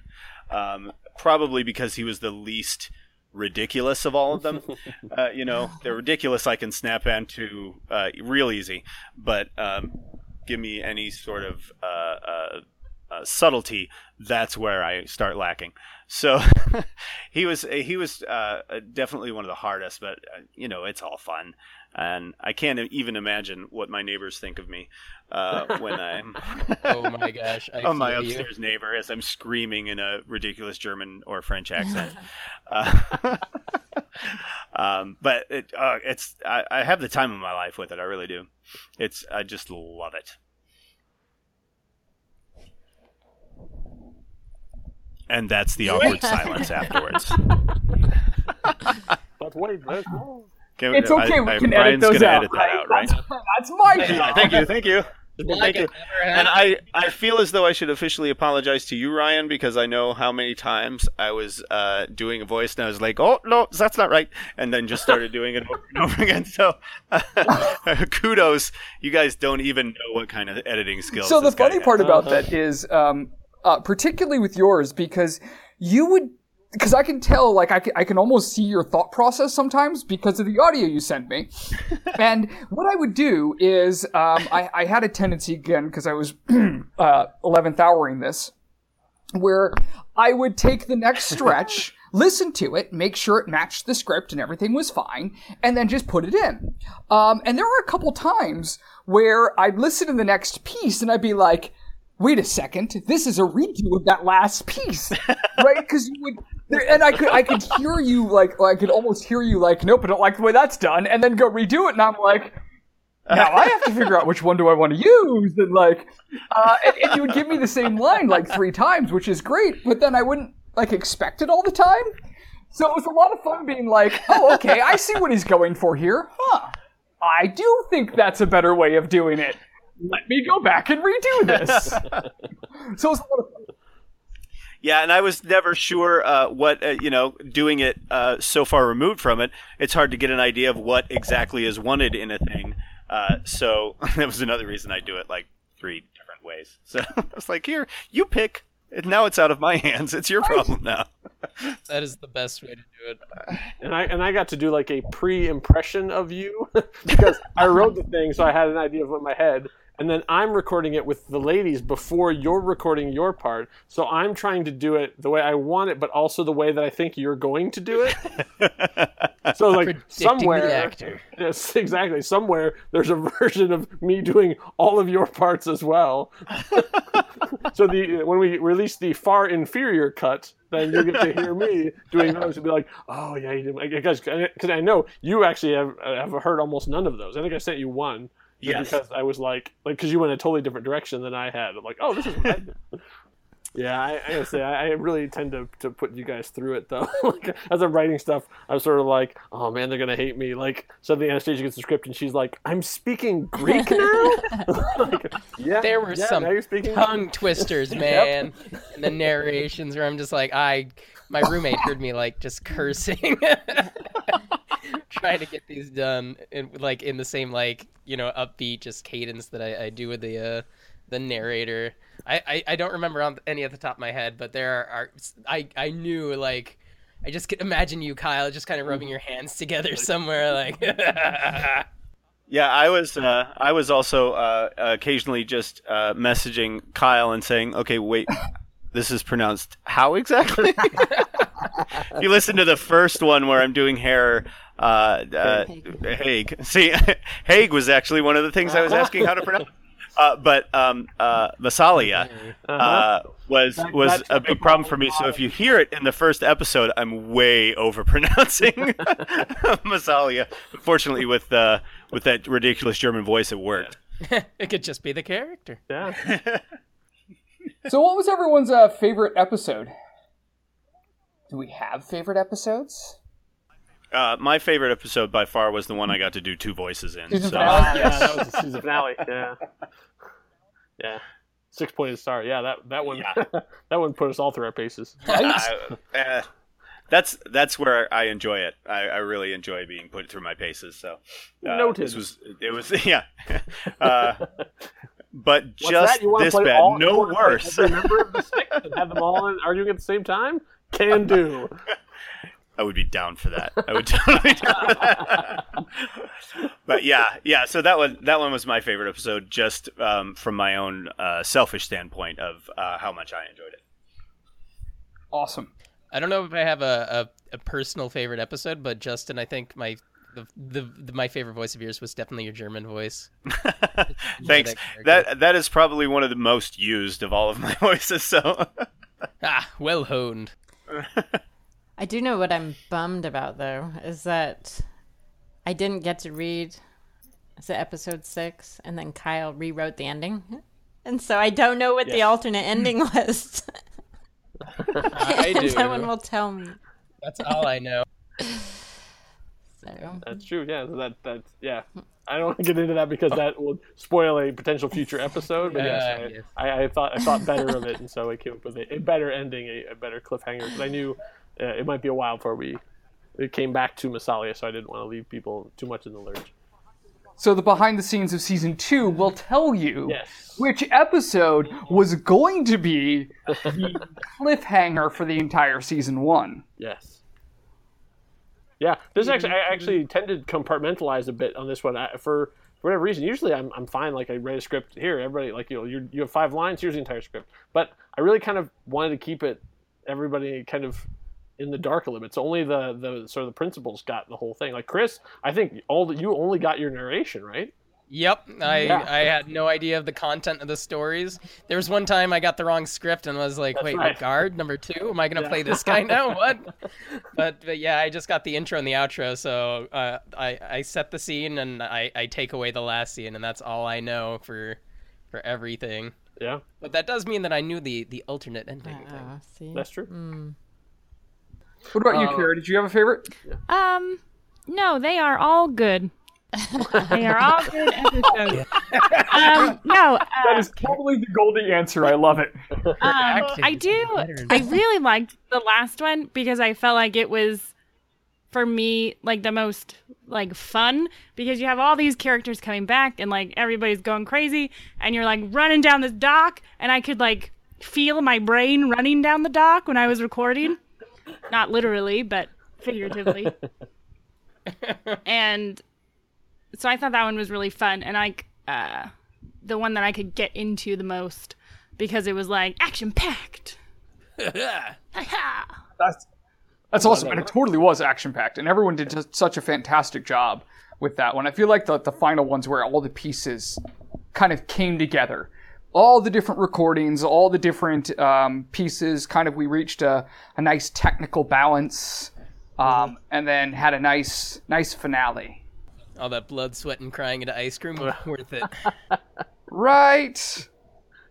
um, probably because he was the least ridiculous of all of them. uh, you know, they're ridiculous. I can snap into uh, real easy, but um, give me any sort of uh, uh, uh subtlety, that's where I start lacking. So he was he was uh, definitely one of the hardest, but you know, it's all fun and I can't even imagine what my neighbors think of me uh, when I'm. oh my gosh! I on my upstairs you. neighbor as I'm screaming in a ridiculous German or French accent. uh, um, but it, uh, it's I, I, have the time of my life with it. I really do. It's I just love it. And that's the awkward silence afterwards. but wait, there's more. Can, it's okay. I, we I, can Ryan's edit those out. Edit that right? out right? That's, that's my job. Thank you. Thank you. Thank you. And I, I feel as though I should officially apologize to you, Ryan, because I know how many times I was uh, doing a voice and I was like, oh, no, that's not right. And then just started doing it over and over again. So kudos. You guys don't even know what kind of editing skills. So the funny part about uh-huh. that is, um, uh, particularly with yours, because you would because I can tell, like, I can, I can almost see your thought process sometimes because of the audio you sent me. and what I would do is, um, I, I had a tendency again because I was uh, 11th houring this, where I would take the next stretch, listen to it, make sure it matched the script and everything was fine, and then just put it in. Um, and there were a couple times where I'd listen to the next piece and I'd be like, wait a second, this is a redo of that last piece, right? Because you would there, and I could I could hear you like I could almost hear you like nope I don't like the way that's done and then go redo it and I'm like now I have to figure out which one do I want to use and like uh, and, and, you would give me the same line like three times which is great but then I wouldn't like expect it all the time. So it was a lot of fun being like oh okay I see what he's going for here. Huh. I do think that's a better way of doing it let me go back and redo this so it was a lot of fun yeah, and I was never sure uh, what uh, you know. Doing it uh, so far removed from it, it's hard to get an idea of what exactly is wanted in a thing. Uh, so that was another reason I do it like three different ways. So I was like, "Here, you pick." And now it's out of my hands. It's your problem now. that is the best way to do it. And I and I got to do like a pre-impression of you because I wrote the thing, so I had an idea of what my head and then I'm recording it with the ladies before you're recording your part. So I'm trying to do it the way I want it, but also the way that I think you're going to do it. so like Predicting somewhere, the actor. yes, exactly. Somewhere there's a version of me doing all of your parts as well. so the when we release the far inferior cut, then you get to hear me doing those and be like, oh yeah, you did. Because because I know you actually have have heard almost none of those. I think I sent you one. Yes. Because I was like, like, because you went a totally different direction than I had. I'm like, oh, this is what I. Yeah, I, I gotta say, I, I, really tend to, to put you guys through it though. like, as I'm writing stuff, I'm sort of like, oh man, they're gonna hate me. Like suddenly Anastasia gets the script and she's like, I'm speaking Greek now. like, yeah, there were yeah, some tongue twisters, man, yep. and the narrations where I'm just like, I, my roommate heard me like just cursing trying to get these done in like in the same like you know upbeat just cadence that I, I do with the uh, the narrator. I, I, I don't remember on any at the top of my head, but there are, are I I knew like I just could imagine you, Kyle, just kind of rubbing your hands together somewhere like. yeah, I was uh, I was also uh, occasionally just uh, messaging Kyle and saying, "Okay, wait, this is pronounced how exactly?" you listen to the first one where I'm doing hair uh, uh, Haig. See, Haig was actually one of the things I was asking how to pronounce. Uh, but um, uh, Massalia uh, uh-huh. was was a big problem for me. So if you hear it in the first episode, I'm way over pronouncing Massalia. Fortunately, with uh, with that ridiculous German voice, it worked. it could just be the character. Yeah. So, what was everyone's uh, favorite episode? Do we have favorite episodes? Uh, my favorite episode by far was the one I got to do two voices in. Season so. finale. yeah, that was the season finale. Yeah, yeah. Six pointed star. Yeah, that that one yeah. that one put us all through our paces. uh, uh, that's that's where I enjoy it. I, I, really enjoy being put through my paces. So uh, noted. This was it was yeah. But What's just that? You this play bad. all- no wanna play worse. Every member of the six and have them all in, arguing at the same time? Can do. I would be down for that. I would totally down for that. but yeah, yeah. So that one, that one was my favorite episode, just um, from my own uh, selfish standpoint of uh, how much I enjoyed it. Awesome. I don't know if I have a, a, a personal favorite episode, but Justin, I think my the, the, the my favorite voice of yours was definitely your German voice. Thanks. that. That that is probably one of the most used of all of my voices. So Ah, well honed. I do know what I'm bummed about though is that I didn't get to read is it episode six, and then Kyle rewrote the ending, and so I don't know what the alternate ending was. I and do. Someone will tell me. That's all I know. So That's true. Yeah, that that's yeah. I don't want to get into that because that will spoil a potential future episode. But yes, Uh, I, yes. I, I thought I thought better of it, and so I came up with a, a better ending, a, a better cliffhanger. Because I knew uh, it might be a while before we it came back to Massalia, so I didn't want to leave people too much in the lurch. So the behind the scenes of season two will tell you Yes. which episode was going to be the cliffhanger for the entire season one. Yes. Yeah, this actually I mm-hmm, actually mm-hmm. tend to compartmentalize a bit on this one I, for for whatever reason. Usually I'm, I'm fine. Like I read a script here, everybody like you know you you have five lines. Here's the entire script. But I really kind of wanted to keep it everybody kind of in the dark a little bit. So only the the sort of the principals got the whole thing. Like Chris, I think all that you only got your narration right. Yep, I Yeah. I had no idea of the content of the stories. There was one time I got the wrong script and was like, "Wait, right. guard number two? Am I gonna play this guy now? What?" But, but yeah, I just got the intro and the outro, so uh, I I set the scene and I I take away the last scene, and that's all I know for for everything. Yeah, But that does mean that I knew the the alternate ending. uh, see, that's true. What about you, Uh, Kara? Did you have a favorite? Um, no, they are all good. They are all good episodes. um, no, uh, That is totally the Goldie answer. I love it. um, I do. I really liked the last one because I felt like it was, for me, like the most like fun because you have all these characters coming back and like everybody's going crazy and you're like running down this dock and I could like feel my brain running down the dock when I was recording, not literally but figuratively. and so I thought that one was really fun and like uh, the one that I could get into the most because it was like action packed. That's that's awesome, and it totally was action packed, and everyone did just such a fantastic job with that one. I feel like the the final ones where all the pieces kind of came together, all the different recordings, all the different um, pieces. Kind of we reached a, a nice technical balance, um, and then had a nice nice finale. All that blood, sweat, and crying into ice cream, worth it. Right.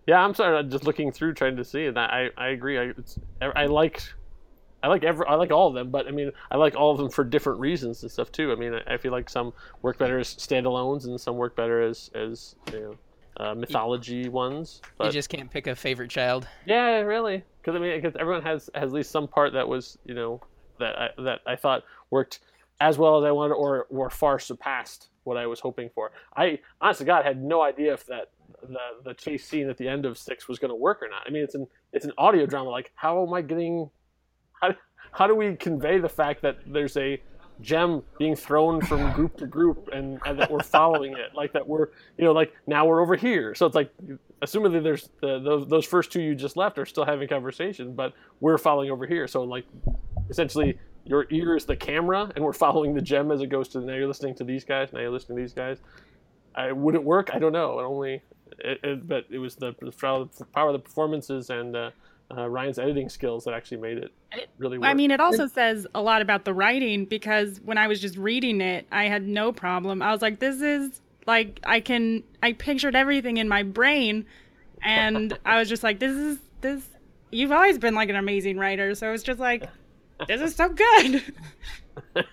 Yeah, I'm sorry. I'm just looking through trying to see, and I I agree. I it's, I like I like every I like all of them, but I mean I like all of them for different reasons and stuff too. I mean I, I feel like some work better as standalones, and some work better as as you know uh, mythology ones. You just can't pick a favorite child. yeah, really, because I mean because everyone has has at least some part that was you know that I, that I thought worked as well as I wanted, or or far surpassed what I was hoping for. I honestly God had no idea if that the the chase scene at the end of six was going to work or not. I mean, it's an it's an audio drama. Like, how am I getting? How how do we convey the fact that there's a gem being thrown from group to group and, and that we're following it like that we're you know like now we're over here so it's like assuming that there's the, those those first two you just left are still having conversation but we're following over here so like essentially your ear is the camera and we're following the gem as it goes to now you're listening to these guys now you're listening to these guys I would it work I don't know it only it, it, but it was the, the power of the performances and uh, uh, Ryan's editing skills that actually made it really work I mean, it also says a lot about the writing because when I was just reading it, I had no problem. I was like, this is like, I can, I pictured everything in my brain. And I was just like, this is, this, you've always been like an amazing writer. So it's just like, this is so good.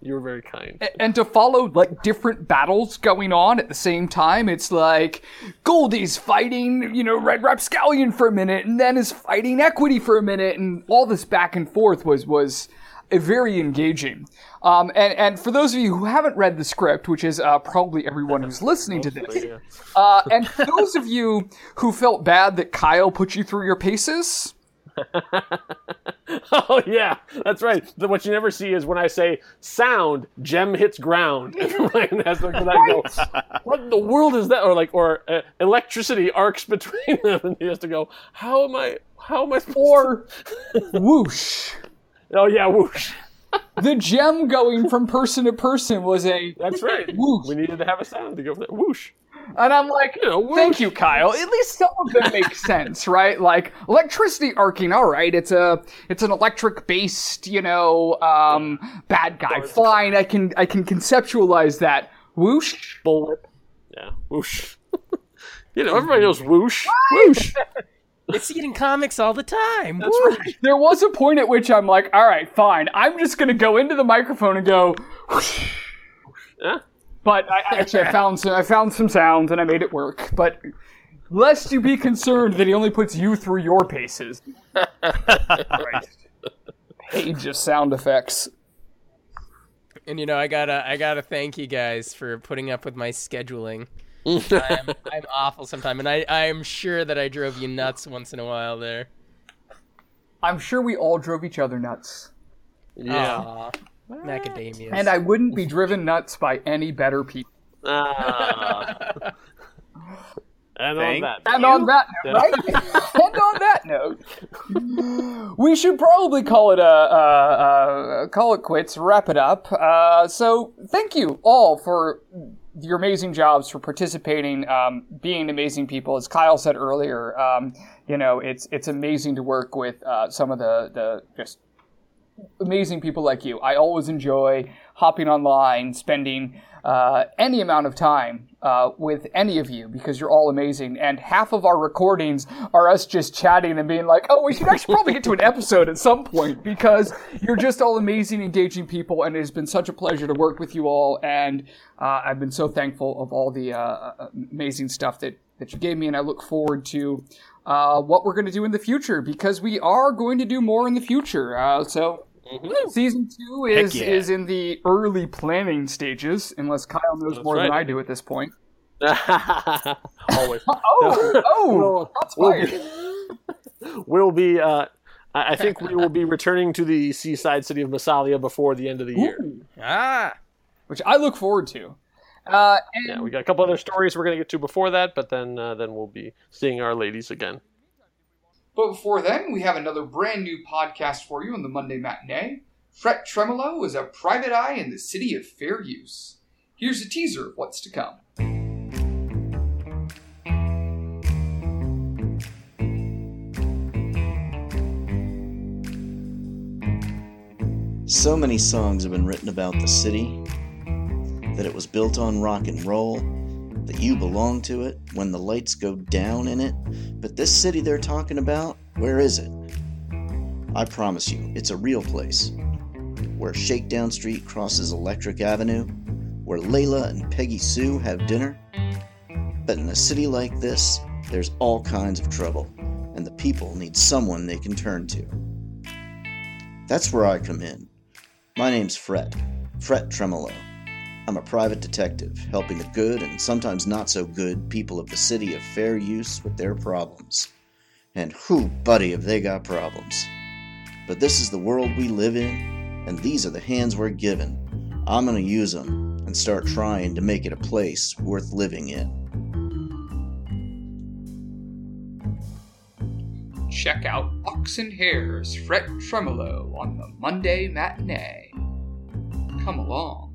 you were very kind and to follow like different battles going on at the same time it's like goldie's fighting you know red rapscallion for a minute and then is fighting equity for a minute and all this back and forth was was very engaging. Um, and, and for those of you who haven't read the script, which is uh, probably everyone who's listening to this, uh, and those of you who felt bad that Kyle put you through your paces, oh yeah, that's right. The, what you never see is when I say sound, gem hits ground. And Ryan has to go, what in the world is that? Or like, or uh, electricity arcs between them, and he has to go, how am I? How am I? Or whoosh. Oh yeah, whoosh. The gem going from person to person was a That's right. whoosh. We needed to have a sound to go for that. Whoosh. And I'm like, You know, thank you, Kyle. At least some of them make sense, right? Like electricity arcing, all right. It's a it's an electric based, you know, um, bad guy. Fine, I can I can conceptualize that. Whoosh. Bullet. Yeah. Whoosh. you know, everybody knows whoosh. Whoosh. They see it in comics all the time. That's right. There was a point at which I'm like, all right, fine. I'm just gonna go into the microphone and go. Whoosh. Yeah. But I, actually, I found some. I found some sounds and I made it work. But lest you be concerned that he only puts you through your paces. Christ. Page of sound effects. And you know, I gotta, I gotta thank you guys for putting up with my scheduling. I'm, I'm awful sometimes, and I, I'm sure that I drove you nuts once in a while there. I'm sure we all drove each other nuts. Yeah. Aw, macadamias. And I wouldn't be driven nuts by any better people. Ah. and on that. And on that note, right? and on that note, we should probably call it a, uh, uh, call it quits, wrap it up. Uh, so thank you all for your amazing jobs, for participating, um, being amazing people. As Kyle said earlier, um, you know, it's it's amazing to work with uh, some of the the just amazing people like you. I always enjoy hopping online, spending uh, any amount of time uh, with any of you because you're all amazing. And half of our recordings are us just chatting and being like, "Oh, we should actually probably get to an episode at some point," because you're just all amazing, engaging people, and it has been such a pleasure to work with you all. And uh, I've been so thankful of all the uh, amazing stuff that that you gave me, and I look forward to. Uh, what we're going to do in the future because we are going to do more in the future. Uh, so Season two is yeah. is in the early planning stages, unless Kyle knows more than. I do at this point. Always. Oh, oh, We'll- that's we'll be- We'll be. Uh, I I think we will be returning to the seaside city of Massalia before the end of the year. ah, Which I look forward to. Uh, and Yeah, we got a couple other stories we're going to get to before that, but then uh, then we'll be seeing our ladies again. But before then, we have another brand new podcast for you on the Monday Matinee. Fret Tremolo is a private eye in the city of fair use. Here's a teaser of what's to come. So many songs have been written about the city that it was built on rock and roll, that you belong to it when the lights go down in it. But this city they're talking about, where is it? I promise you, it's a real place. Where Shakedown Street crosses Electric Avenue, where Layla and Peggy Sue have dinner. But in a city like this, there's all kinds of trouble, and the people need someone they can turn to. That's where I come in. My name's Fret, Fret Tremolo. I'm a private detective, helping the good and sometimes not so good people of the city of fair use with their problems. And who, buddy, have they got problems? But this is the world we live in, and these are the hands we're given. I'm gonna use them and start trying to make it a place worth living in. Check out Ox and Hare's Fret Tremolo on the Monday Matinee. Come along.